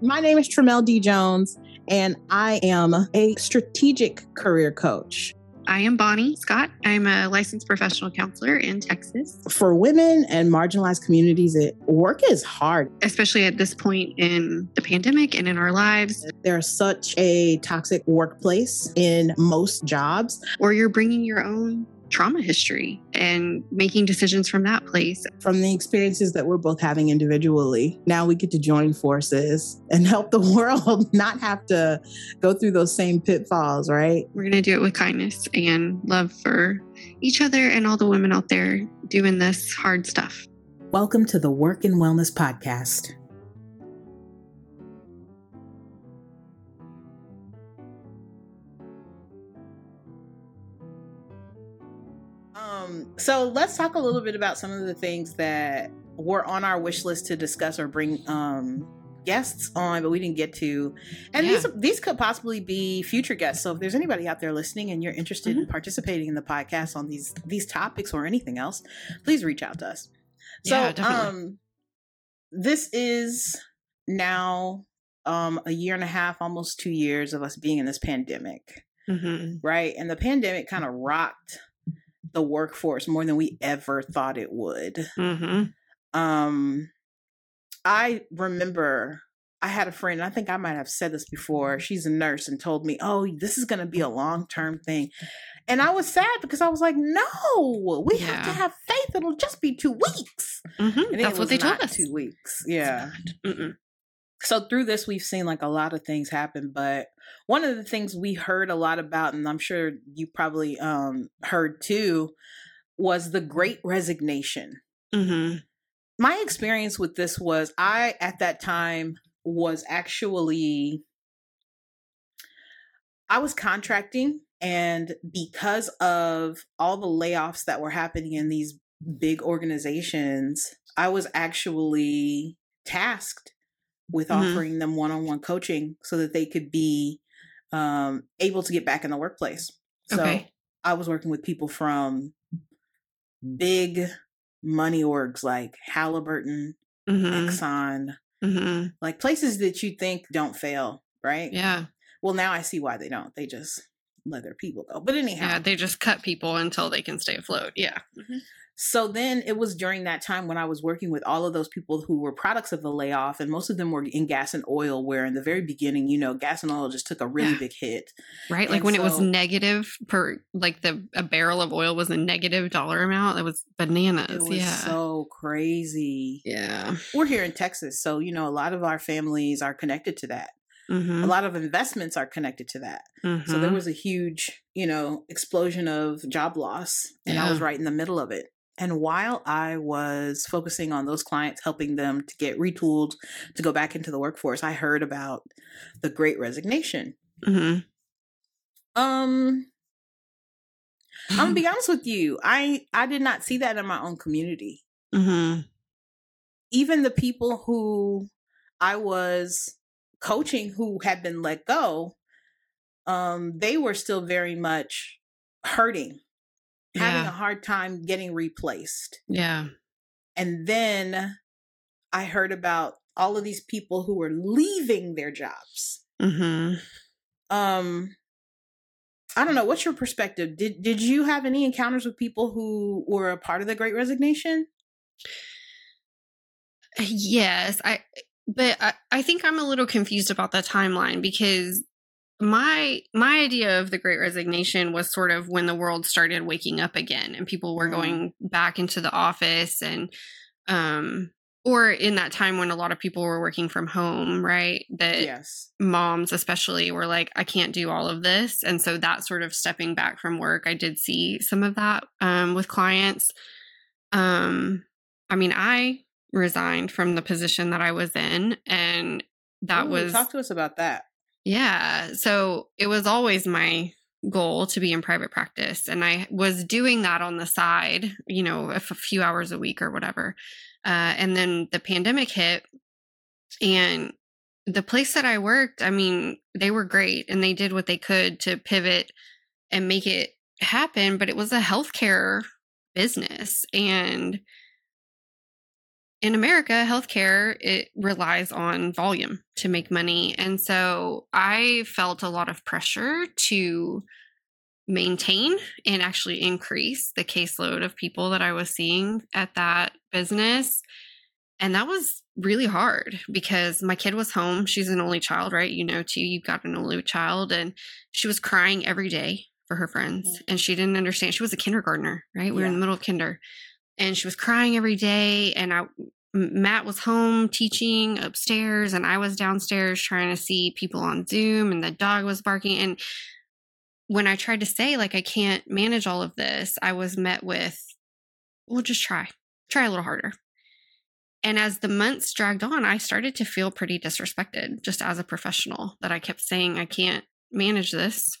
My name is Tramel D. Jones, and I am a strategic career coach. I am Bonnie Scott. I'm a licensed professional counselor in Texas. For women and marginalized communities, it, work is hard. Especially at this point in the pandemic and in our lives. There's such a toxic workplace in most jobs. Or you're bringing your own trauma history and making decisions from that place. From the experiences that we're both having individually, now we get to join forces and help the world not have to go through those same pitfalls, right? We're going to do it with kindness and love for each other and all the women out there doing this hard stuff. Welcome to the Work and Wellness Podcast. So let's talk a little bit about some of the things that were on our wish list to discuss or bring um, guests on, but we didn't get to. And yeah. these these could possibly be future guests. So if there's anybody out there listening and you're interested mm-hmm. in participating in the podcast on these these topics or anything else, please reach out to us. So yeah, um, this is now um, a year and a half, almost two years of us being in this pandemic. Mm-hmm. Right. And the pandemic kind of rocked the workforce more than we ever thought it would. Mm-hmm. Um, I remember I had a friend, I think I might have said this before. She's a nurse and told me, Oh, this is going to be a long term thing. And I was sad because I was like, No, we yeah. have to have faith. It'll just be two weeks. Mm-hmm. That's what they told us. Two weeks. Yeah. So through this, we've seen like a lot of things happen. But one of the things we heard a lot about, and I'm sure you probably um, heard too, was the great resignation. Mm-hmm. My experience with this was I, at that time, was actually, I was contracting. And because of all the layoffs that were happening in these big organizations, I was actually tasked with mm-hmm. offering them one-on-one coaching so that they could be um, able to get back in the workplace. So okay. I was working with people from big money orgs like Halliburton, mm-hmm. Exxon, mm-hmm. like places that you think don't fail, right? Yeah. Well, now I see why they don't. They just let their people go. But anyhow, yeah, they just cut people until they can stay afloat. Yeah. Mm-hmm. So then it was during that time when I was working with all of those people who were products of the layoff, and most of them were in gas and oil, where in the very beginning, you know, gas and oil just took a really yeah. big hit. Right. Like when so, it was negative per, like the, a barrel of oil was a negative dollar amount. It was bananas. It was yeah. so crazy. Yeah. We're here in Texas. So, you know, a lot of our families are connected to that. Mm-hmm. A lot of investments are connected to that. Mm-hmm. So there mm-hmm. was a huge, you know, explosion of job loss. And yeah. I was right in the middle of it. And while I was focusing on those clients, helping them to get retooled to go back into the workforce, I heard about the great resignation. Mm-hmm. Um, I'm gonna be honest with you. I I did not see that in my own community. Mm-hmm. Even the people who I was coaching who had been let go, um, they were still very much hurting yeah. having a hard time getting replaced. Yeah. And then I heard about all of these people who were leaving their jobs. Mm-hmm. Um, I don't know. What's your perspective? Did did you have any encounters with people who were a part of the Great Resignation? Yes, I. But I, I think I'm a little confused about the timeline because my my idea of the great resignation was sort of when the world started waking up again and people were mm. going back into the office and um or in that time when a lot of people were working from home right that yes. moms especially were like i can't do all of this and so that sort of stepping back from work i did see some of that um with clients um i mean i resigned from the position that i was in and that Ooh, was talk to us about that yeah. So it was always my goal to be in private practice. And I was doing that on the side, you know, a few hours a week or whatever. Uh, and then the pandemic hit. And the place that I worked, I mean, they were great and they did what they could to pivot and make it happen. But it was a healthcare business. And in America, healthcare it relies on volume to make money, and so I felt a lot of pressure to maintain and actually increase the caseload of people that I was seeing at that business. And that was really hard because my kid was home. She's an only child, right? You know, too, you've got an only child, and she was crying every day for her friends, mm-hmm. and she didn't understand. She was a kindergartner, right? We yeah. were in the middle of kinder, and she was crying every day. And I, Matt was home teaching upstairs, and I was downstairs trying to see people on Zoom, and the dog was barking. And when I tried to say, like, I can't manage all of this, I was met with, well, just try, try a little harder. And as the months dragged on, I started to feel pretty disrespected just as a professional that I kept saying, I can't manage this,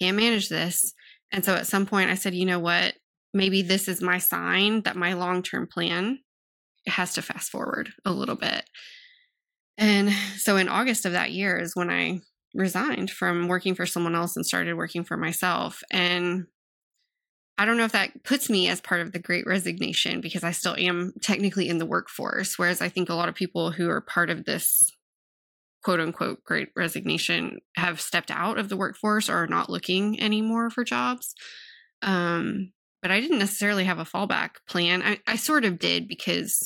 can't manage this. And so at some point, I said, you know what? Maybe this is my sign that my long term plan has to fast forward a little bit. And so in August of that year is when I resigned from working for someone else and started working for myself. And I don't know if that puts me as part of the great resignation because I still am technically in the workforce. Whereas I think a lot of people who are part of this quote unquote great resignation have stepped out of the workforce or are not looking anymore for jobs. Um, but I didn't necessarily have a fallback plan. I, I sort of did because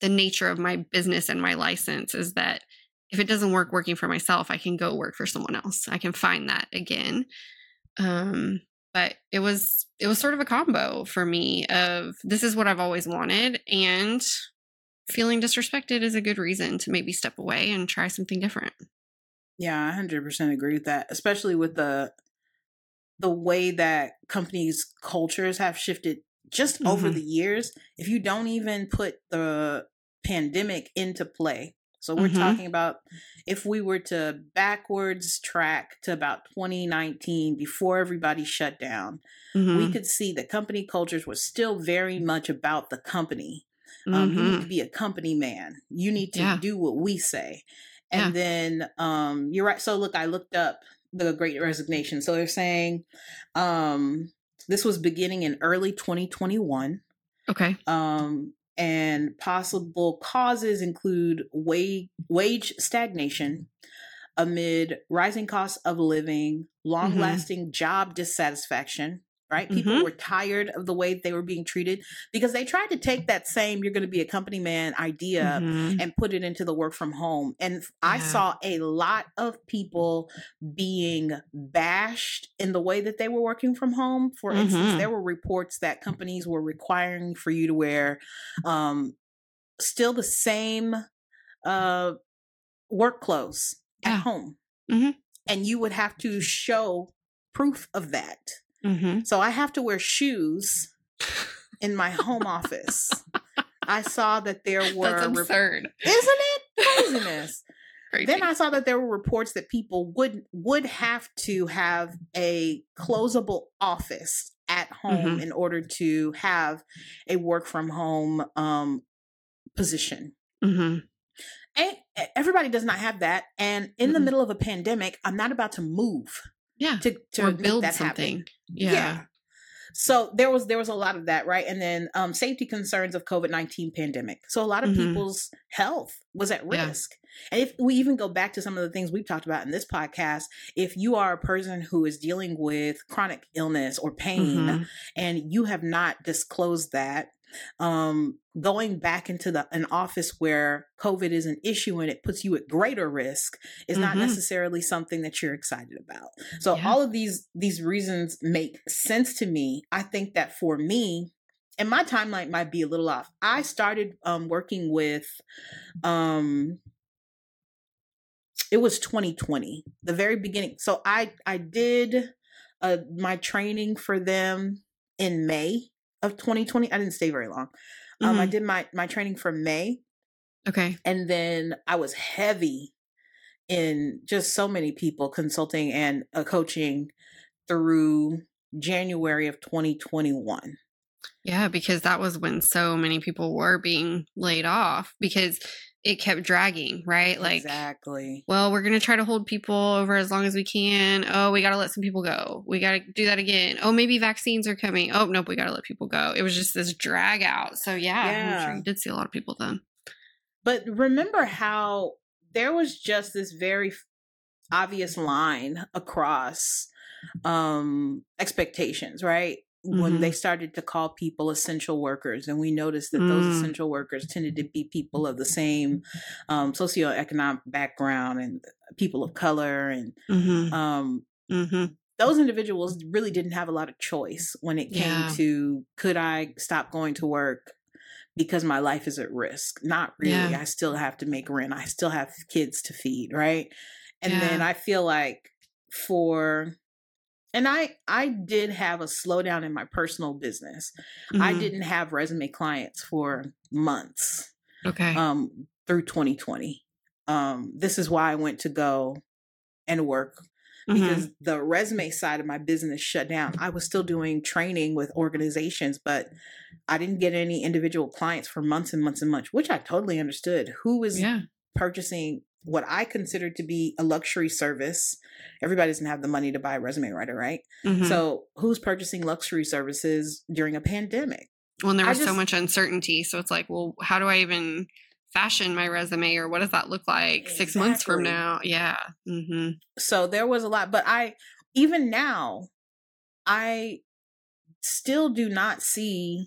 the nature of my business and my license is that if it doesn't work working for myself, I can go work for someone else. I can find that again. Um, but it was it was sort of a combo for me of this is what I've always wanted and feeling disrespected is a good reason to maybe step away and try something different. Yeah, I 100% agree with that, especially with the the way that companies cultures have shifted just mm-hmm. over the years. If you don't even put the pandemic into play, so we're mm-hmm. talking about if we were to backwards track to about 2019 before everybody shut down, mm-hmm. we could see that company cultures were still very much about the company. Um, You need to mm-hmm. be a company man. You need to yeah. do what we say. And yeah. then um, you're right. So look, I looked up the Great Resignation. So they're saying um, this was beginning in early 2021. Okay. Um, and possible causes include wage, wage stagnation amid rising costs of living, long lasting mm-hmm. job dissatisfaction, right? People mm-hmm. were tired of the way they were being treated because they tried to take that same you're going to be a company man idea mm-hmm. and put it into the work from home. And I saw a lot of people being bashed in the way that they were working from home. For mm-hmm. instance, there were reports that companies were requiring for you to wear um, still the same uh, work clothes yeah. at home. Mm-hmm. And you would have to show proof of that. Mm-hmm. So I have to wear shoes in my home office. I saw that there were That's absurd. Rep- Isn't it craziness? then I saw that there were reports that people would would have to have a closable office at home mm-hmm. in order to have a work from home um, position. Mm-hmm. And everybody does not have that. And in mm-hmm. the middle of a pandemic, I'm not about to move yeah to, to or build something yeah. yeah. so there was there was a lot of that right and then um safety concerns of covid-19 pandemic so a lot of mm-hmm. people's health was at risk yeah. and if we even go back to some of the things we've talked about in this podcast if you are a person who is dealing with chronic illness or pain mm-hmm. and you have not disclosed that um, going back into the an office where COVID is an issue and it puts you at greater risk is mm-hmm. not necessarily something that you're excited about. So yeah. all of these these reasons make sense to me. I think that for me, and my timeline might be a little off. I started um, working with um, it was 2020, the very beginning. So I I did uh, my training for them in May of 2020. I didn't stay very long. Mm-hmm. Um, I mm-hmm. did my my training for May. Okay. And then I was heavy in just so many people consulting and uh, coaching through January of 2021. Yeah, because that was when so many people were being laid off because it kept dragging, right? Like exactly. Well, we're gonna try to hold people over as long as we can. Oh, we gotta let some people go. We gotta do that again. Oh, maybe vaccines are coming. Oh, nope, we gotta let people go. It was just this drag out. So yeah, yeah. Sure you did see a lot of people then. But remember how there was just this very obvious line across um expectations, right? Mm-hmm. When they started to call people essential workers, and we noticed that mm. those essential workers tended to be people of the same um, socioeconomic background and people of color, and mm-hmm. Um, mm-hmm. those individuals really didn't have a lot of choice when it came yeah. to could I stop going to work because my life is at risk. Not really. Yeah. I still have to make rent. I still have kids to feed, right? And yeah. then I feel like for and I I did have a slowdown in my personal business. Mm-hmm. I didn't have resume clients for months. Okay. Um through 2020. Um this is why I went to go and work mm-hmm. because the resume side of my business shut down. I was still doing training with organizations, but I didn't get any individual clients for months and months and months, which I totally understood. Who was yeah. purchasing what I consider to be a luxury service. Everybody doesn't have the money to buy a resume writer, right? Mm-hmm. So, who's purchasing luxury services during a pandemic? Well, there was just, so much uncertainty. So, it's like, well, how do I even fashion my resume or what does that look like exactly. six months from now? Yeah. Mm-hmm. So, there was a lot, but I, even now, I still do not see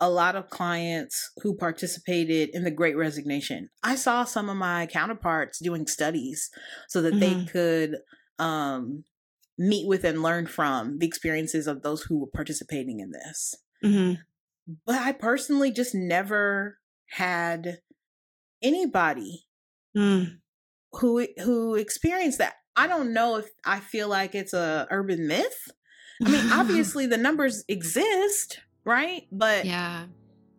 a lot of clients who participated in the great resignation. I saw some of my counterparts doing studies so that mm-hmm. they could um, meet with and learn from the experiences of those who were participating in this. Mm-hmm. But I personally just never had anybody mm. who who experienced that. I don't know if I feel like it's a urban myth. I mean, obviously the numbers exist, right? But yeah.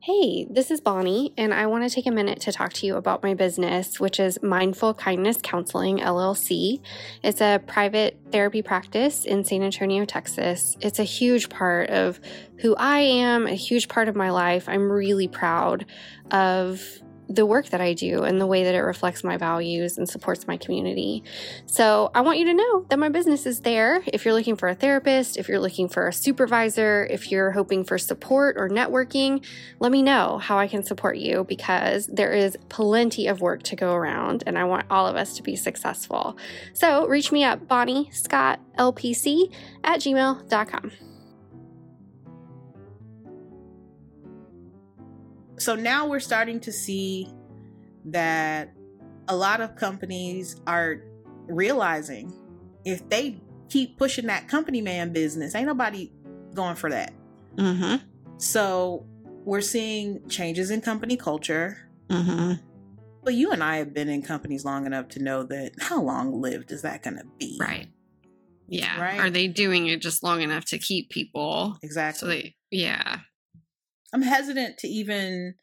Hey, this is Bonnie, and I want to take a minute to talk to you about my business, which is Mindful Kindness Counseling LLC. It's a private therapy practice in San Antonio, Texas. It's a huge part of who I am, a huge part of my life. I'm really proud of the work that I do and the way that it reflects my values and supports my community. So, I want you to know that my business is there. If you're looking for a therapist, if you're looking for a supervisor, if you're hoping for support or networking, let me know how I can support you because there is plenty of work to go around and I want all of us to be successful. So, reach me at Bonnie Scott LPC at gmail.com. so now we're starting to see that a lot of companies are realizing if they keep pushing that company man business, ain't nobody going for that. Mm-hmm. So we're seeing changes in company culture. Mm-hmm. But you and I have been in companies long enough to know that how long lived is that going to be? Right. Yeah. Right. Are they doing it just long enough to keep people? Exactly. So they, yeah. I'm hesitant to even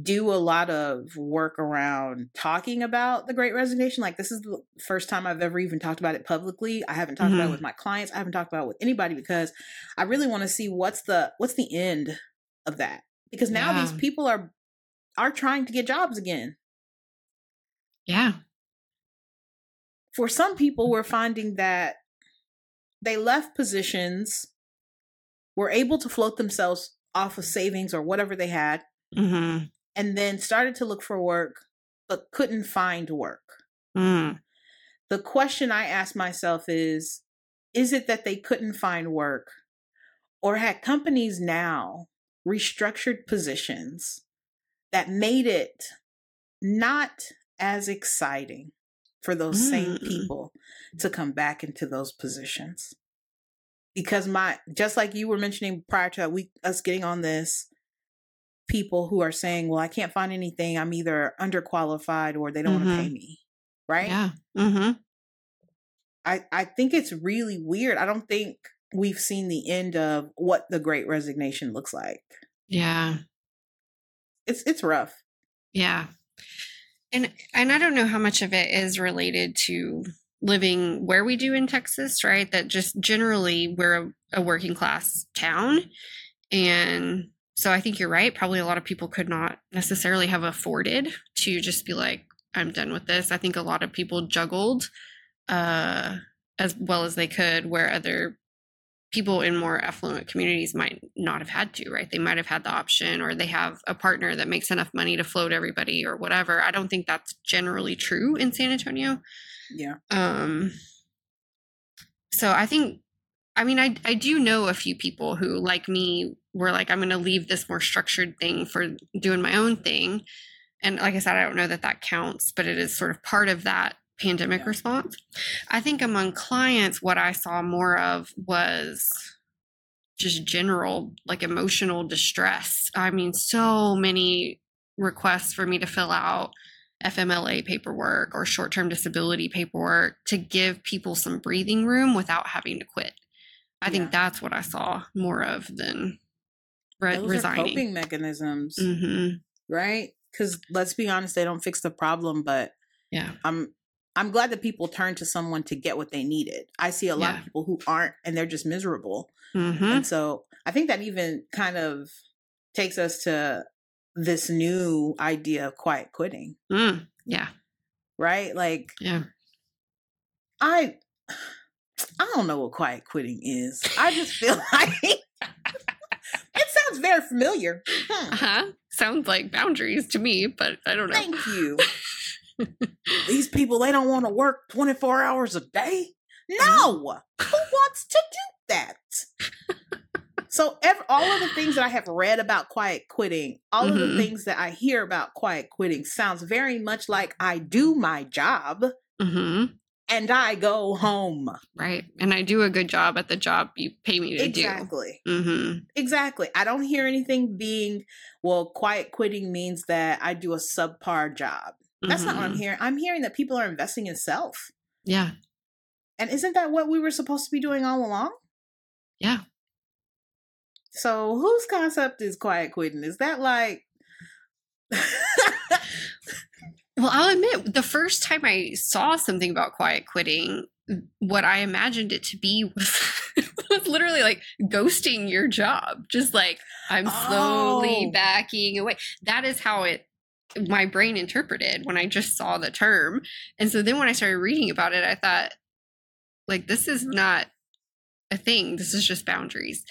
do a lot of work around talking about the great resignation. Like this is the first time I've ever even talked about it publicly. I haven't talked mm-hmm. about it mm-hmm. with my clients. I haven't talked about it with anybody because I really want to see what's the what's the end of that. Because now yeah. these people are are trying to get jobs again. Yeah. For some people we're finding that they left positions were able to float themselves off of savings or whatever they had, mm-hmm. and then started to look for work, but couldn't find work. Mm. The question I ask myself is Is it that they couldn't find work, or had companies now restructured positions that made it not as exciting for those mm. same people to come back into those positions? Because my just like you were mentioning prior to we us getting on this people who are saying well i can't find anything. I'm either underqualified or they don't mm-hmm. want to pay me right? Yeah. Mm-hmm. i i think it's really weird. I don't think we've seen the end of what the great resignation looks like. Yeah. It's it's rough. Yeah. And and i don't know how much of it is related to living where we do in Texas, right? That just generally we're a, a working class town and so I think you're right. Probably a lot of people could not necessarily have afforded to just be like, I'm done with this. I think a lot of people juggled uh, as well as they could, where other people in more affluent communities might not have had to, right? They might have had the option or they have a partner that makes enough money to float everybody or whatever. I don't think that's generally true in San Antonio. Yeah. Um so I think I mean I I do know a few people who like me were like I'm going to leave this more structured thing for doing my own thing. And like I said I don't know that that counts, but it is sort of part of that pandemic yeah. response. I think among clients, what I saw more of was just general, like emotional distress. I mean, so many requests for me to fill out FMLA paperwork or short term disability paperwork to give people some breathing room without having to quit. I yeah. think that's what I saw more of than re- Those resigning. Are coping mechanisms, mm-hmm. right? Because let's be honest, they don't fix the problem, but yeah, I'm I'm glad that people turn to someone to get what they needed. I see a lot yeah. of people who aren't and they're just miserable. Mm-hmm. And so I think that even kind of takes us to this new idea of quiet quitting. Mm. Yeah. Right? Like Yeah. I I don't know what quiet quitting is. I just feel like it sounds very familiar. Hmm. Uh-huh. Sounds like boundaries to me, but I don't know. Thank you. These people, they don't want to work 24 hours a day. No! Who wants to do that? So, every, all of the things that I have read about quiet quitting, all mm-hmm. of the mm-hmm. things that I hear about quiet quitting sounds very much like I do my job mm-hmm. and I go home. Right. And I do a good job at the job you pay me to exactly. do. Exactly. Mm-hmm. Exactly. I don't hear anything being, well, quiet quitting means that I do a subpar job. That's not what I'm mm-hmm. hearing. I'm hearing that people are investing in self. Yeah. And isn't that what we were supposed to be doing all along? Yeah. So whose concept is quiet quitting? Is that like Well, I'll admit the first time I saw something about quiet quitting, what I imagined it to be was, was literally like ghosting your job. Just like I'm slowly oh. backing away. That is how it my brain interpreted when I just saw the term. And so then when I started reading about it, I thought, like, this is not a thing. This is just boundaries.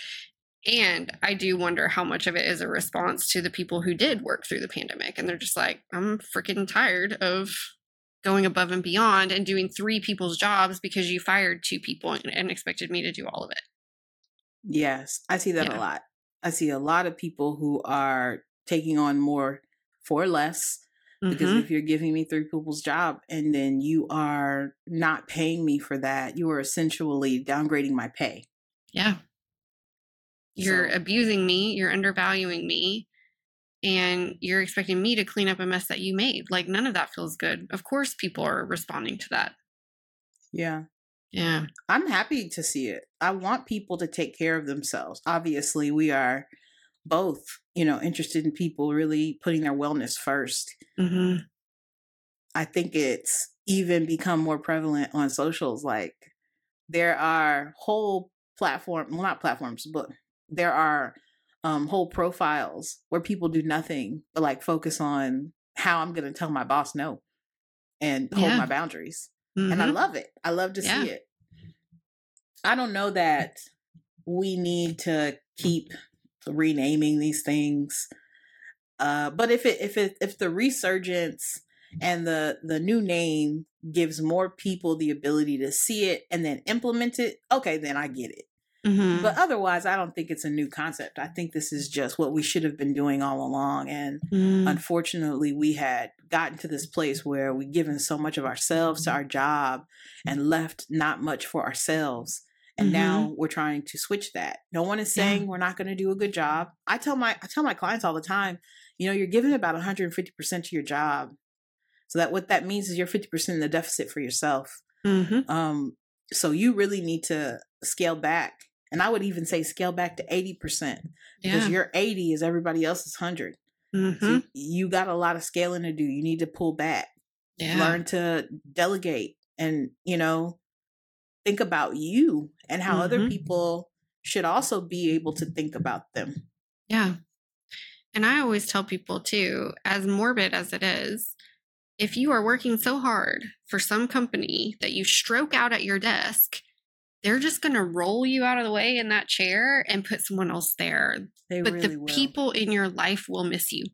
And I do wonder how much of it is a response to the people who did work through the pandemic. And they're just like, I'm freaking tired of going above and beyond and doing three people's jobs because you fired two people and, expected me to do all of it. Yes, I see that yeah. a lot. I see a lot of people who are taking on more for less because mm-hmm. if you're giving me three people's job and then you are not paying me for that you are essentially downgrading my pay yeah you're so. abusing me you're undervaluing me and you're expecting me to clean up a mess that you made like none of that feels good of course people are responding to that yeah yeah i'm happy to see it i want people to take care of themselves obviously we are both, you know, interested in people really putting their wellness 1st mm-hmm. I think it's even become more prevalent on socials. Like there are whole platform, well, not platforms, but there are um, whole profiles where people do nothing but like focus on how I'm going to tell my boss no and hold yeah. my boundaries. Mm-hmm. And I mm-hmm. love it. I love to yeah. see it. I don't know that we need to keep renaming these things. Uh, but if it if it if the resurgence and the the new name gives more people the ability to see it and then implement it, okay, then I get it. Mm-hmm. But otherwise, I don't think it's a new concept. I think this is just what we should have been doing all along. And mm. unfortunately, we had gotten to this place where we've given so much of ourselves to our job and left not much for ourselves. And mm-hmm. now we're trying to switch that. No one is saying yeah. we're not going to do a good job. I tell my I tell my clients all the time, you know, you're giving about 150% to your job. So that what that means is you're 50% in the deficit for yourself. Mm-hmm. Um, so you really need to scale back. And I would even say scale back to 80% because yeah. your 80 is everybody else's 100. Mm-hmm. So you got a lot of scaling to do. You need to pull back. Yeah. Learn to delegate and, you know, think about you and how mm-hmm. other people should also be able to think about them. Yeah. And I always tell people too, as morbid as it is, if you are working so hard for some company that you stroke out at your desk, they're just going to roll you out of the way in that chair and put someone else there. They but really the will. people in your life will miss you.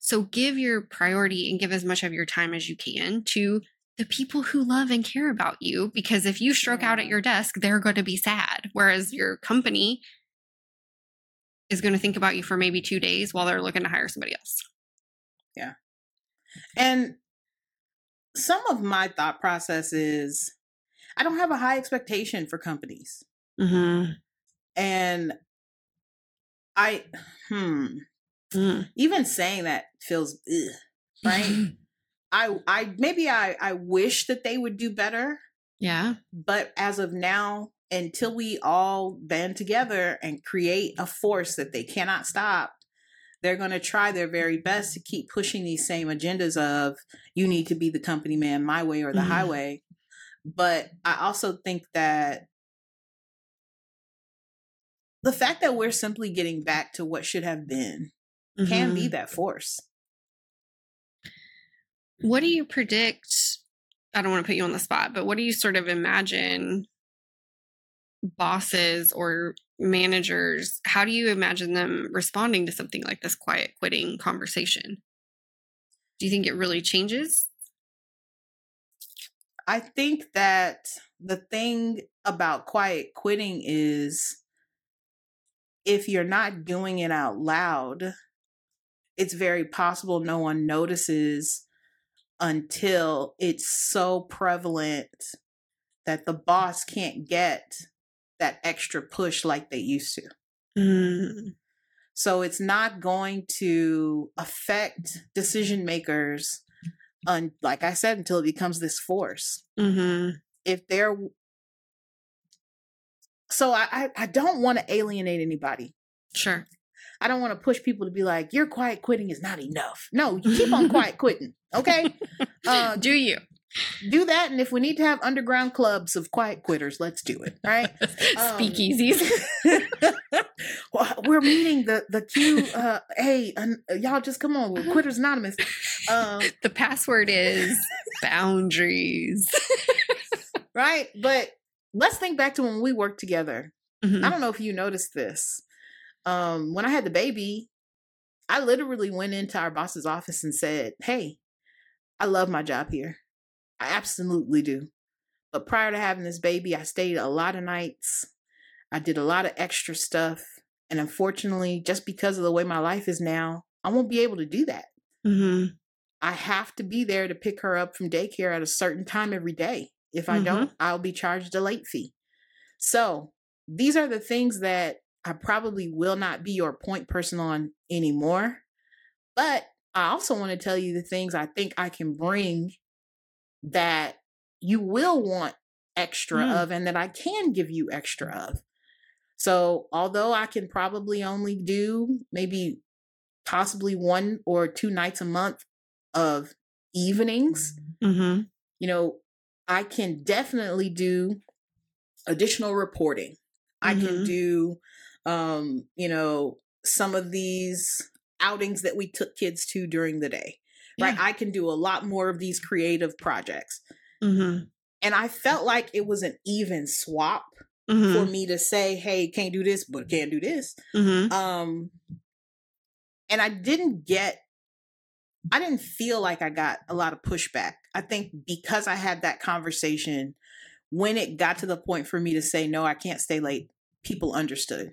So give your priority and give as much of your time as you can to the people who love and care about you. Because if you stroke out at your desk, they're going to be sad. Whereas your company is going to think about you for maybe two days while they're looking to hire somebody else. Yeah. And some of my thought process is I don't have a high expectation for companies. Mm-hmm. And I, hmm, even saying that feels, ugh, right? I, I, maybe I, I wish that they would do better, Yeah. but as of now, until we all band together and create a force that they cannot stop, they're going to try their very best to keep pushing these same agendas of you need to be the company man my way or the Mhm. highway. But I also think that the fact that we're simply getting back to what should have been can be Mhm. that force. What do you predict? I don't want to put you on the spot, but what do you sort of imagine bosses or managers, how do you imagine them responding to something like this quiet quitting conversation? Do you think it really changes? I think that the thing about quiet quitting is if you're not doing it out loud, it's very possible no one notices until it's so prevalent that the boss can't get that extra push like they used to. Mm, So it's not going to affect decision makers, un- like I said, until it becomes this force. hmm if they're so I, I I don't want to alienate anybody. Sure. I don't want to push people to be like, your quiet quitting is not enough. No, you keep on quiet quitting. Okay. Uh do you? Do that. And if we need to have underground clubs of quiet quitters, let's do it. Right. Um, Speakeasies. We're meeting the the Q uh hey un- y'all just come on, we're quitters anonymous. Um the password is boundaries. right. But let's think back to when we worked together. Mhm. I don't know if you noticed this. Um, when I had the baby, I literally went into our boss's office and said, Hey, I love my job here. I absolutely do. But prior to having this baby, I stayed a lot of nights. I did a lot of extra stuff. And unfortunately, just because of the way my life is now, I won't be able to do that. Mhm. I have to be there to pick her up from daycare at a certain time every day. If I Mhm. don't, I'll be charged a late fee. So these are the things that I probably will not be your point person on anymore. But I also want to tell you the things I think I can bring that you will want extra Mm. of and that I can give you extra of. So, although I can probably only do maybe possibly one or two nights a month of evenings, Mhm. you know, I can definitely do additional reporting. I can Mhm. do, um, you know, some of these outings that we took kids to during the day, right? Yeah. I can do a lot more of these creative projects. Mhm. And I felt like it was an even swap for Mhm. me to say, hey, can't do this, but can't do this. Mhm. Um, and I didn't get, I didn't feel like I got a lot of pushback. I think because I had that conversation, when it got to the point for me to say, no, I can't stay late, people understood.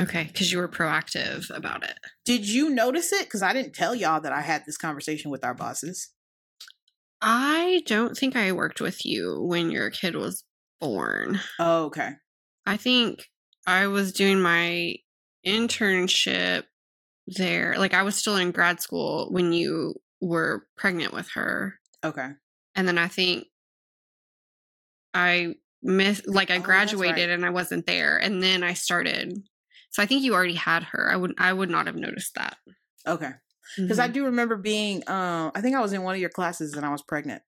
Okay, because you were proactive about it. Did you notice it? Because I didn't tell y'all that I had this conversation with our bosses. I don't think I worked with you when your kid was born. Oh, okay. I think I was doing my internship there. Like I was still in grad school when you were pregnant with her. Okay. And then I think I missed like I Oh, graduated right. and I wasn't there. And then I started. So I think you already had her. I would I would not have noticed that. Okay. Because I Mhm. do remember being, um, I think I was in one of your classes and I was pregnant.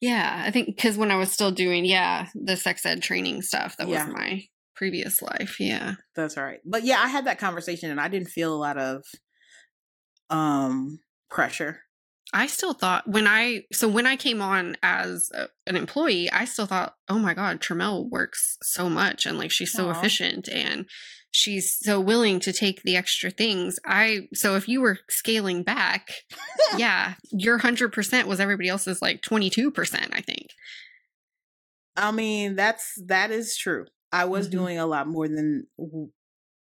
Yeah, I think because when I was still doing, yeah, the sex ed training stuff, that Yeah. was my previous life. Yeah. That's right. But yeah, I had that conversation and I didn't feel a lot of um pressure. I still thought when I so when I came on as a, an employee, I still thought, oh my god, Tramel works so much and like she's so Aw. efficient and she's so willing to take the extra things. I so if you were scaling back, yeah, your hundred percent was everybody else's like twenty two percent. I think. I mean, that's that is true. I was Mhm. doing a lot more than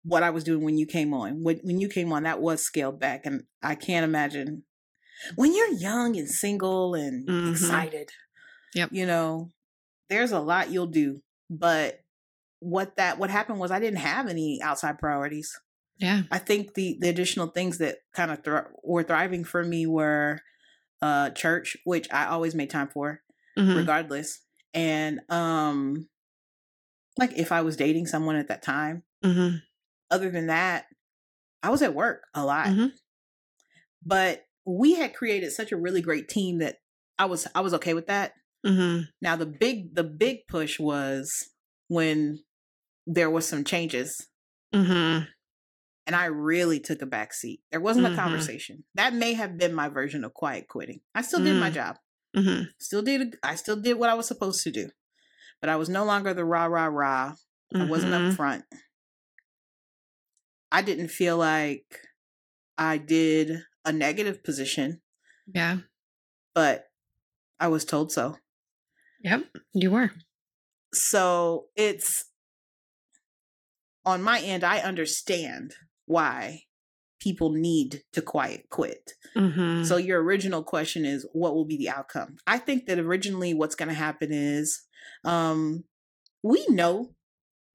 what I was doing when you came on. When when you came on, that was scaled back, and I can't imagine when you're young and single and Mhm. excited. Yep. You know, there's a lot you'll do, but what that what happened was I didn't have any outside priorities. Yeah. I think the the additional things that kind of thr were thriving for me were uh church, which I always made time for Mhm. regardless. And um like if I was dating someone at that time, Mhm. other than that, I was at work a lot. Mhm. But we had created such a really great team that I was I was okay with that. Mhm. Now the big the big push was when there was some changes Mhm. and I really took a back seat. There wasn't Mhm. a conversation. That may have been my version of quiet quitting. I still did my Mm. job. Mhm. Still did I still did what I was supposed to do. But I was no longer the rah rah rah. I wasn't up front. I didn't feel like I did a negative position, Yeah. but I was told so. Yep. You were. So it's on my end, I understand why people need to quiet quit. Mhm. So your original question is what will be the outcome? I think that originally what's going to happen is um we know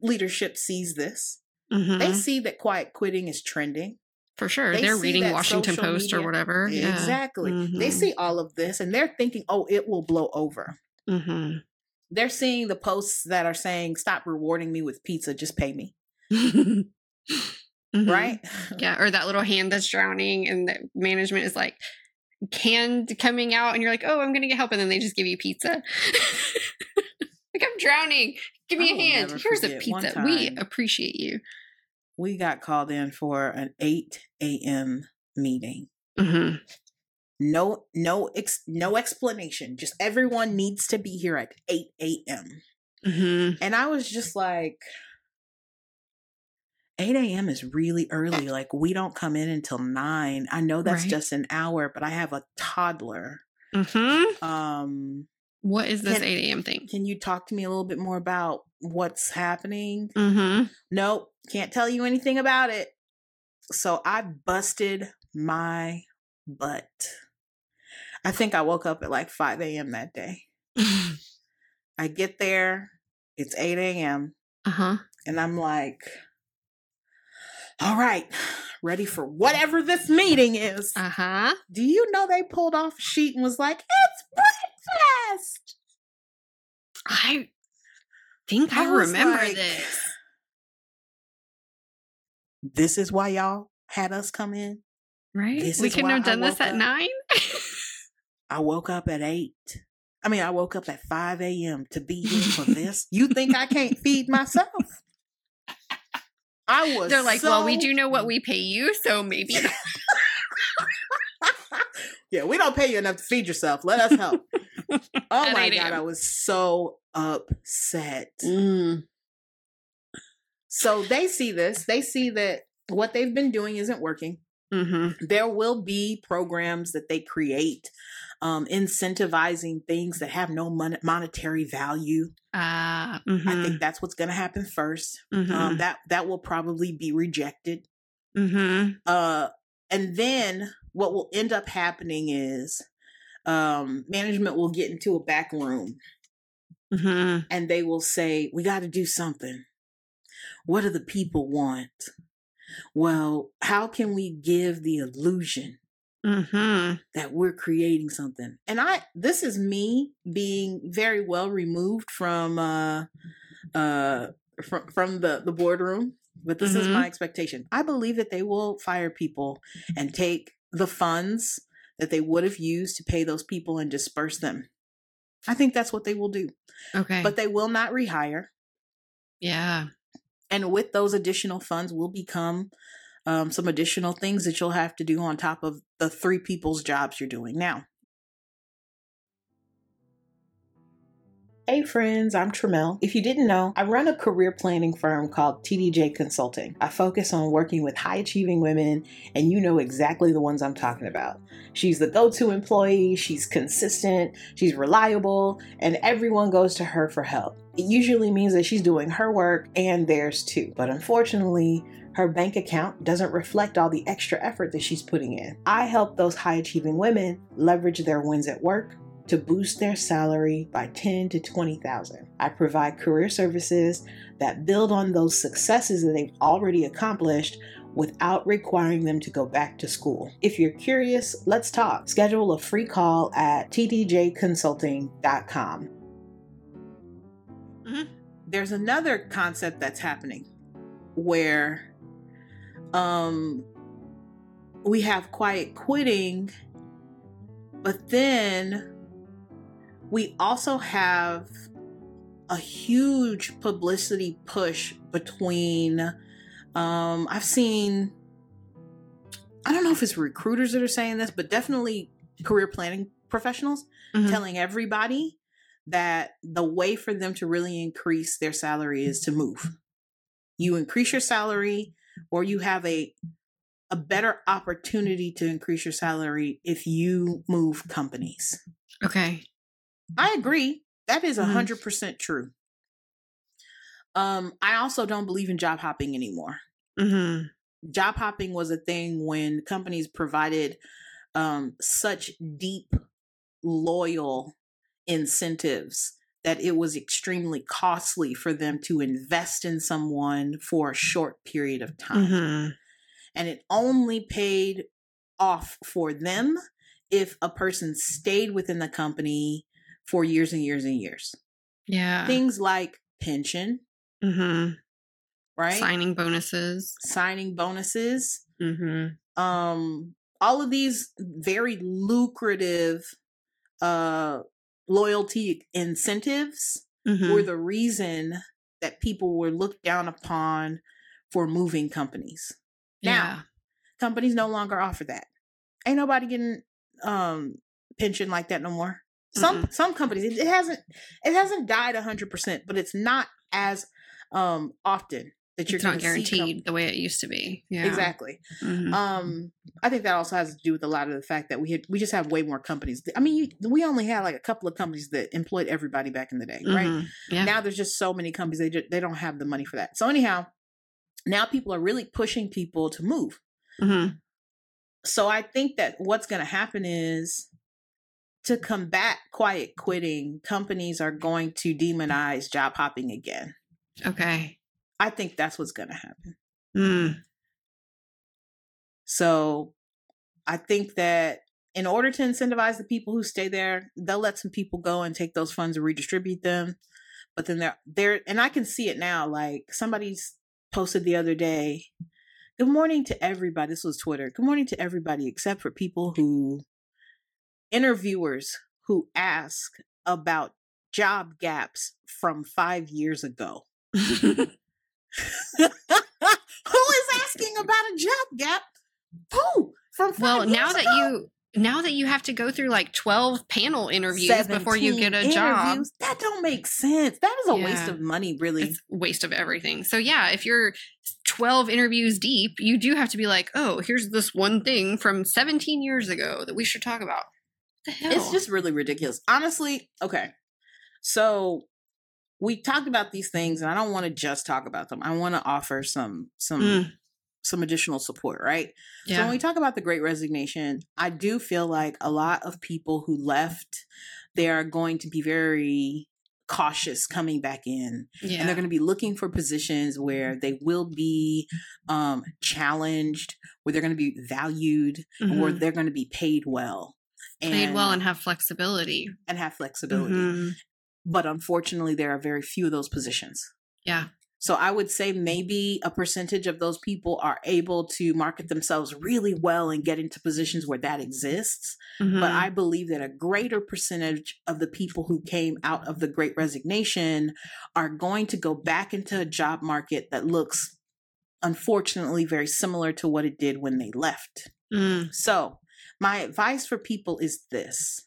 leadership sees this. Mhm. They see that quiet quitting is trending. For sure. they They're reading Washington Post or whatever. Yeah. Exactly. They Mhm. see all of this and they're thinking, "Oh, it will blow over." Mhm. They're seeing the posts that are saying, "Stop rewarding me with pizza, just pay me." Mhm. Right? Yeah, or that little hand that's drowning, and the management is like hand coming out, and you're like, "Oh, I'm gonna get help," and then they just give you pizza. like I'm drowning. Give me I a hand. Here's a pizza. We appreciate you. we got called in for an 8 a.m. meeting. hmm No, no, ex- no explanation. Just everyone needs to be here at 8 a.m. hmm And I was just like, 8 a.m. is really early. Like, we don't come in until 9. I know that's Right. just an hour, but I have a toddler. hmm Um, What is this Can- 8 a.m. thing? can you talk to me a little bit more about what's happening? hmm Nope, can't tell you anything about it. So I busted my butt. I think I woke up at like 5 a.m. that day. I get there, it's 8 a.m., uh huh. and I'm like, all right, ready for whatever this meeting is. Uh huh. Do you know they pulled off a sheet and was like, it's breakfast? I think I, I remember like, this. This is why y'all had us come in. Right? this we couldn't have done this at up. nine. I woke up at 8. I mean, I woke up at 5 a.m. to be here for this. You think I can't feed myself? I was They're like, well, we do know what we pay you, so maybe. yeah, we don't pay you enough to feed yourself. Let us help. oh my god, I was so upset. Mm. So they see this. They see that what they've been doing isn't working. hmm There will be programs that they create um, incentivizing things that have no mon- monetary value. Uh, I mhm, think that's what's going to happen 1st mhm, Um, that that will probably be rejected. Mm-hmm. Uh, and then what will end up happening is um, management will get into a back room mhm. and they will say, "We got to do something. What do the people want? Well, how can we give the illusion Mhm. that we're creating something?" And I, this is me being very well removed from uh, uh, from from the the boardroom. But this is Mhm. my expectation. I believe that they will fire people and take the funds that they would have used to pay those people and disperse them. I think that's what they will do. Okay. But they will not rehire. yeah. And with those additional funds will become um, some additional things that you'll have to do on top of the three people's jobs you're doing now. Hey friends, I'm Tramel. If you didn't know, I run a career planning firm called TDJ Consulting. I focus on working with high achieving women, and you know exactly the ones I'm talking about. She's the go to employee, she's consistent, she's reliable, and everyone goes to her for help. It usually means that she's doing her work and theirs too. But unfortunately, her bank account doesn't reflect all the extra effort that she's putting in. I help those high achieving women leverage their wins at work to boost their salary by 10 to 20,000. I provide career services that build on those successes that they've already accomplished without requiring them to go back to school. If you're curious, let's talk. Schedule a free call at tdjconsulting.com. Mm-hmm. There's another concept that's happening where um we have quiet quitting but then we also have a huge publicity push between um I've seen I don't know if it's recruiters that are saying this, but definitely career planning professionals mm-hmm. telling everybody that the way for them to really increase their salary is to move. You increase your salary or you have a a better opportunity to increase your salary if you move companies. Okay. I agree. That is a mm-hmm. hundred percent true. Um, I also don't believe in job hopping anymore. Mm-hmm. Job hopping was a thing when companies provided um, such deep, loyal incentives that it was extremely costly for them to invest in someone for a short period of time. Mm-hmm. And it only paid off for them if a person stayed within the company for years and years and years. Yeah. Things like pension. Mm-hmm. Right? Signing bonuses. Signing bonuses. Mm-hmm. Um, all of these very lucrative uh loyalty incentives mm-hmm. were the reason that people were looked down upon for moving companies. Now, yeah. companies no longer offer that. Ain't nobody getting um pension like that no more. Some mm some companies it, it, hasn't it hasn't died hundred percent, but it's not as um often that you're it's not guaranteed the way it used to be. Yeah, exactly. Mm-hmm. Um, I think that also has to do with a lot of the fact that we had we just have way more companies. I mean, you, we only had like a couple of companies that employed everybody back in the day, right? Mm-hmm. Yeah. Now there's just so many companies they just, they don't have the money for that. So anyhow, now people are really pushing people to move. Mm-hmm. So I think that what's going to happen is to combat quiet quitting, companies are going to demonize job hopping again. Okay. I think that's what's going to happen. Mm. So I think that in order to incentivize the people who stay there, they'll let some people go and take those funds and redistribute them. But then they're there, and I can see it now. Like somebody's posted the other day, Good morning to everybody. This was Twitter. Good morning to everybody except for people who interviewers who ask about job gaps from five years ago. who is asking about a job gap? Who? From well, now that you now that you have to go through like 12 panel interviews before you get a job that don't make sense that is a yeah. waste of money really it's waste of everything so yeah if you're 12 interviews deep you do have to be like oh here's this one thing from 17 years ago that we should talk about it's just really ridiculous. Honestly, okay. So we talked about these things and I don't want to just talk about them. I want to offer some some mm. some additional support, right? Yeah. So when we talk about the great resignation, I do feel like a lot of people who left they are going to be very cautious coming back in yeah. and they're going to be looking for positions where they will be um, challenged where they're going to be valued mm-hmm. where they're going to be paid well played well and have flexibility and have flexibility mm-hmm. But unfortunately there are very few of those positions yeah so i would say maybe a percentage of those people are able to market themselves really well and get into positions where that exists mm-hmm. but i believe that a greater percentage of the people who came out of the great resignation are going to go back into a job market that looks unfortunately very similar to what it did when they left. Mm. So, my advice for people is this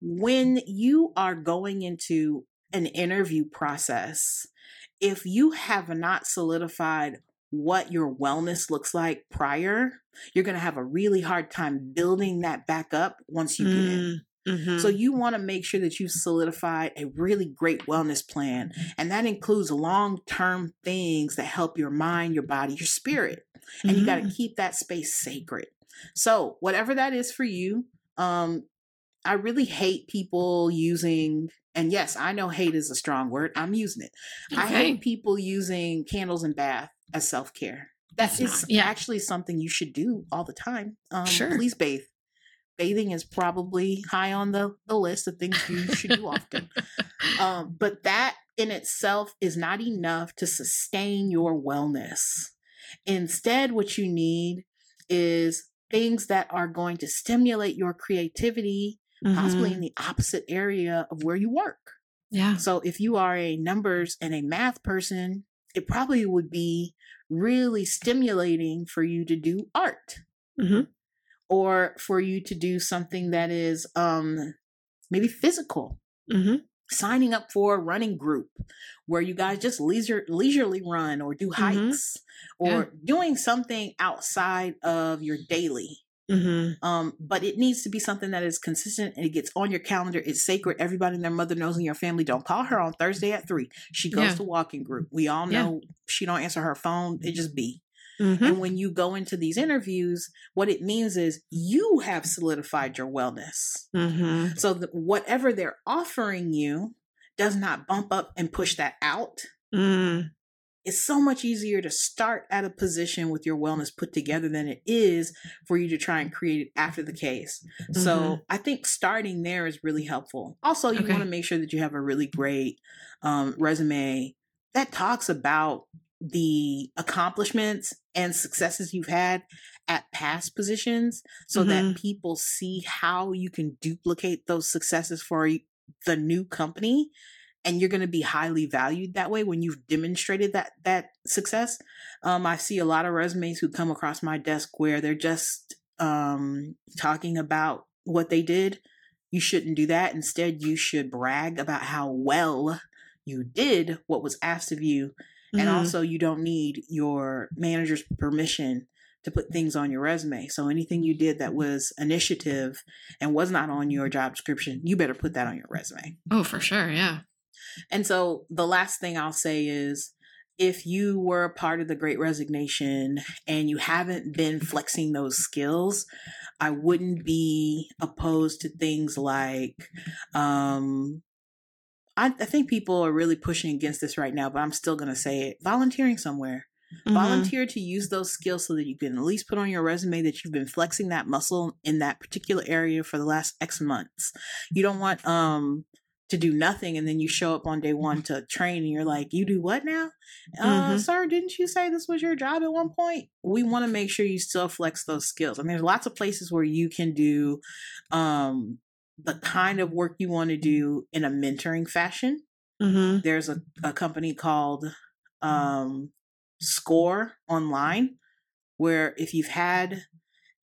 when you are going into an interview process, if you have not solidified what your wellness looks like prior, you're going to have a really hard time building that back up once you get in. Mhm. So you want to make sure that you've solidified a really great wellness plan. And that includes long-term things that help your mind, your body, your spirit. And you got to keep that space sacred. So whatever that is for you, um, I really hate people using, and yes, I know hate is a strong word. I'm using it. I hate people using candles and bath as self-care. That's is not- yeah. actually something you should do all the time. Um, Sure. Please bathe. Bathing is probably high on the, the list of things you should do often. Um, but that in itself is not enough to sustain your wellness. Instead, what you need is things that are going to stimulate your creativity, possibly Mhm. in the opposite area of where you work. Yeah. So if you are a numbers and a math person, it probably would be really stimulating for you to do art Mhm. or for you to do something that is um maybe physical Mhm. signing up for a running group where you guys just leisure leisurely run or do hikes or Yeah. doing something outside of your daily Mhm. um but it needs to be something that is consistent and it gets on your calendar it's sacred everybody and their mother knows in your family don't call her on thursday at three she goes Yeah. to walking group we all Yeah. know she don't answer her phone it just be Mhm. and when you go into these interviews what it means is you have solidified your wellness Mhm. so that whatever they're offering you does not bump up and push that out. Mm. It's so much easier to start at a position with your wellness put together than it is for you to try and create it after the case. So I think starting there is really helpful. Also, you Okay. want to make sure that you have a really great um, resume that talks about the accomplishments and successes you've had at past positions so that people see how you can duplicate those successes for the new company and you're going to be highly valued that way when you've demonstrated that that success um, i see a lot of resumes who come across my desk where they're just um, talking about what they did you shouldn't do that instead you should brag about how well you did what was asked of you and Mhm. also you don't need your manager's permission to put things on your resume so anything you did that was initiative and was not on your job description you better put that on your resume Oh, for sure. Yeah. And so the last thing i'll say is if you were a part of the great resignation and you haven't been flexing those skills i wouldn't be opposed to things like um I, I think people are really pushing against this right now, but I'm still going to say it. Volunteering somewhere. Mhm. Volunteer to use those skills so that you can at least put on your resume that you've been flexing that muscle in that particular area for the last X months. You don't want um to do nothing and then you show up on day one to train and you're like, you do what now? Uh, Mhm. sir, didn't you say this was your job at one point? We want to make sure you still flex those skills. I mean, there's lots of places where you can do um the kind of work you want to do in a mentoring fashion Mhm. there's a, a company called um, Score Online, where if you've had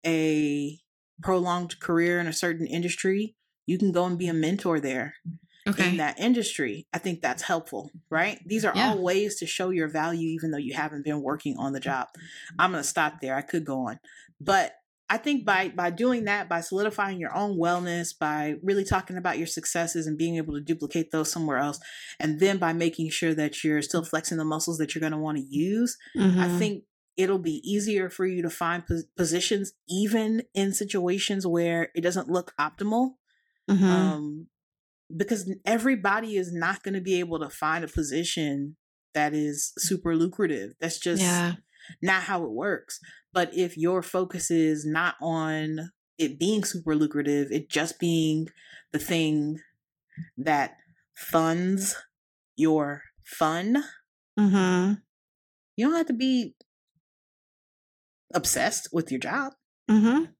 a prolonged career in a certain industry, you can go and be a mentor there in that industry. I think that's helpful, right? These are Yeah. all ways to show your value, even though you haven't been working on the job. I'm going to stop there. I could go on, but I think by by doing that, by solidifying your own wellness, by really talking about your successes and being able to duplicate those somewhere else, and then by making sure that you're still flexing the muscles that you're going to want to use, I Mhm. think it'll be easier for you to find pos- positions, even in situations where it doesn't look optimal Mhm. um, because everybody is not going to be able to find a position that is super lucrative. That's just yeah. not how it works. But if your focus is not on it being super lucrative, it just being the thing that funds your fun, Mhm. you don't have to be obsessed with your job. Mhm.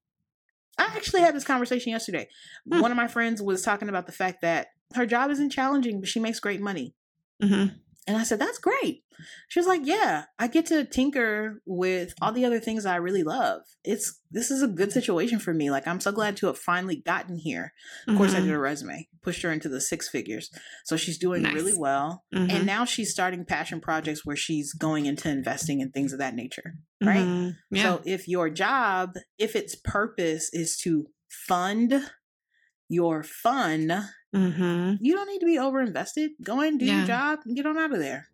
I actually had this conversation yesterday. Hmm. One of my friends was talking about the fact that her job isn't challenging, but she makes great money. Mhm. And I said, That's great. She was like, Yeah, I get to tinker with all the other things I really love. It's this is a good situation for me. Like I'm so glad to have finally gotten here. Of course, I did Mhm. a resume, pushed her into the six figures. So she's doing Nice. really well. Mhm. And now she's starting passion projects where she's going into investing and things of that nature. right? Mhm. Yeah. So if your job, if its purpose is to fund your fun, hmm you don't need to be over invested. Go and do Yeah. your job and get on out of there.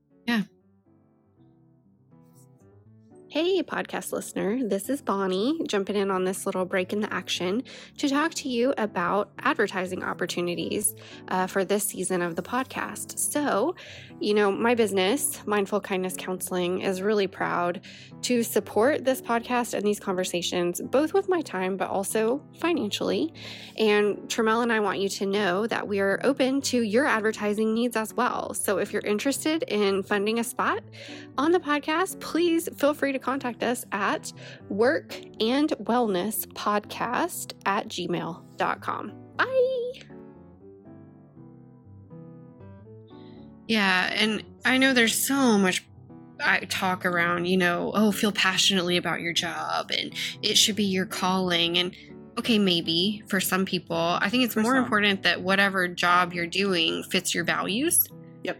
Hey, podcast listener, this is Bonnie jumping in on this little break in the action to talk to you about advertising opportunities uh, for this season of the podcast. So, you know, my business, Mindful Kindness Counseling, is really proud to support this podcast and these conversations, both with my time, but also financially. And Tramel and I want you to know that we are open to your advertising needs as well. So, if you're interested in funding a spot, on the podcast, please feel free to contact us at work and wellness podcast at gmail.com. Bye. Yeah, and I know there's so much I talk around, you know, oh, feel passionately about your job and it should be your calling and okay, maybe for some people. I think it's For more some. important that whatever job you're doing fits your values. Yep.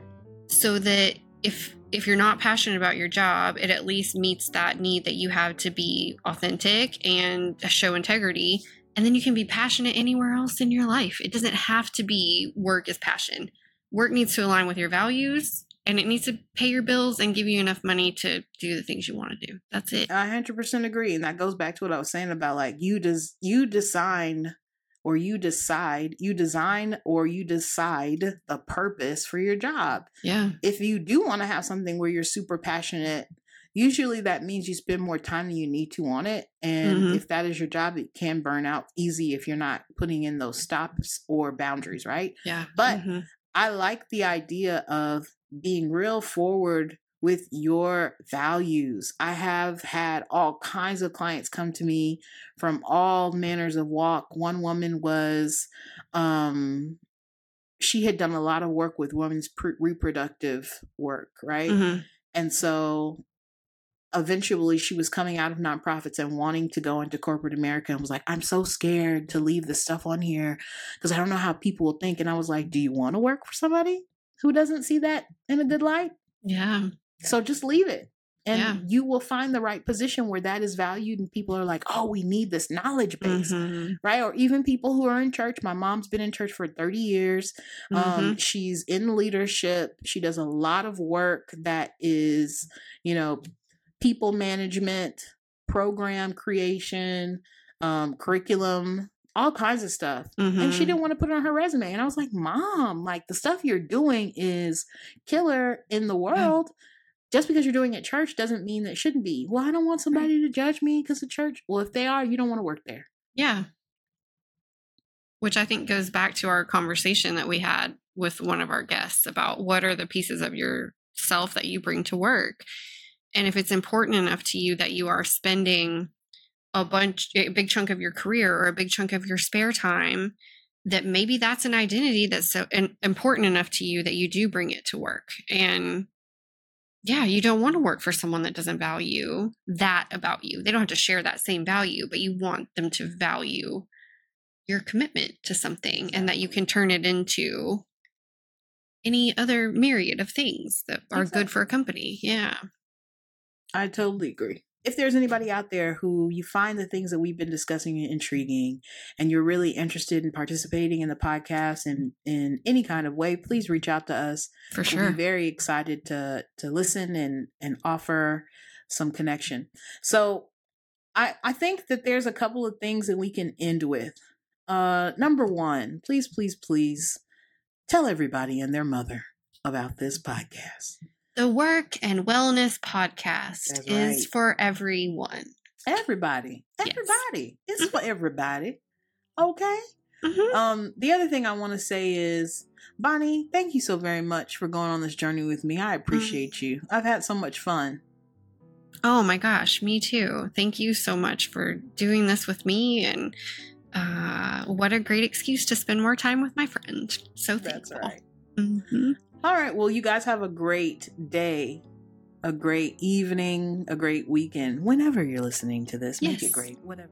So that if if you're not passionate about your job, it at least meets that need that you have to be authentic and show integrity. And then you can be passionate anywhere else in your life. It doesn't have to be work as passion work needs to align with your values and it needs to pay your bills and give you enough money to do the things you want to do. That's it. I hundred percent agree, and that goes back to what I was saying about like you does you design or you decide you design or you decide the purpose for your job. Yeah. If you do want to have something where you're super passionate, usually that means you spend more time than you need to on it. And Mhm. if that is your job, it can burn out easy if you're not putting in those stops or boundaries, right? Yeah. But Mhm. I like the idea of being real forward with your values. I have had all kinds of clients come to me from all manners of walk. One woman was um she had done a lot of work with women's pre- reproductive work, right? Mhm. And so eventually she was coming out of nonprofits and wanting to go into corporate America and was like, I'm so scared to leave this stuff on here because I don't know how people will think. And I was like, Do you want to work for somebody who doesn't see that in a good light? Yeah. So just leave it. And Yeah. you will find the right position where that is valued and people are like, oh, we need this knowledge base, Mhm. right? Or even people who are in church. My mom's been in church for 30 years. Um, Mhm. she's in leadership. She does a lot of work that is, you know, people management, program creation, um, curriculum, all kinds of stuff. And she Mhm. didn't want to put it on her resume. And I was like, Mom, like the stuff you're doing is killer in the world. Just because you're doing it at church doesn't mean that it shouldn't be. Well, I don't want somebody to judge me because of church. Well, if they are, you don't want to work there. Yeah. Which I think goes back to our conversation that we had with one of our guests about what are the pieces of yourself that you bring to work. And if it's important enough to you that you are spending a bunch, a big chunk of your career or a big chunk of your spare time, that maybe that's an identity that's so important enough to you that you do bring it to work. And yeah, you don't want to work for someone that doesn't value that about you. They don't have to share that same value, but you want them to value your commitment to something and that you can turn it into any other myriad of things that are good for a company. Yeah. I totally agree. If there's anybody out there who you find the things that we've been discussing intriguing and you're really interested in participating in the podcast and in any kind of way, please reach out to us. For sure. We'll be very excited to to listen and and offer some connection. So I I think that there's a couple of things that we can end with. Uh number 1, please please please tell everybody and their mother about this podcast. The Work and Wellness Podcast That's is for everyone. Everybody. Yes. Everybody. It's for everybody. Okay? Mhm. Um, the other thing I want to say is, Bonnie, thank you so very much for going on this journey with me. I appreciate you. I've had so much fun. Oh my gosh, me too. Thank you so much for doing this with me and uh, what a great excuse to spend more time with my friend. So thankful. Mhm. All right. Well, you guys have a great day, a great evening, a great weekend. Whenever you're listening to this, make it great. Whatever.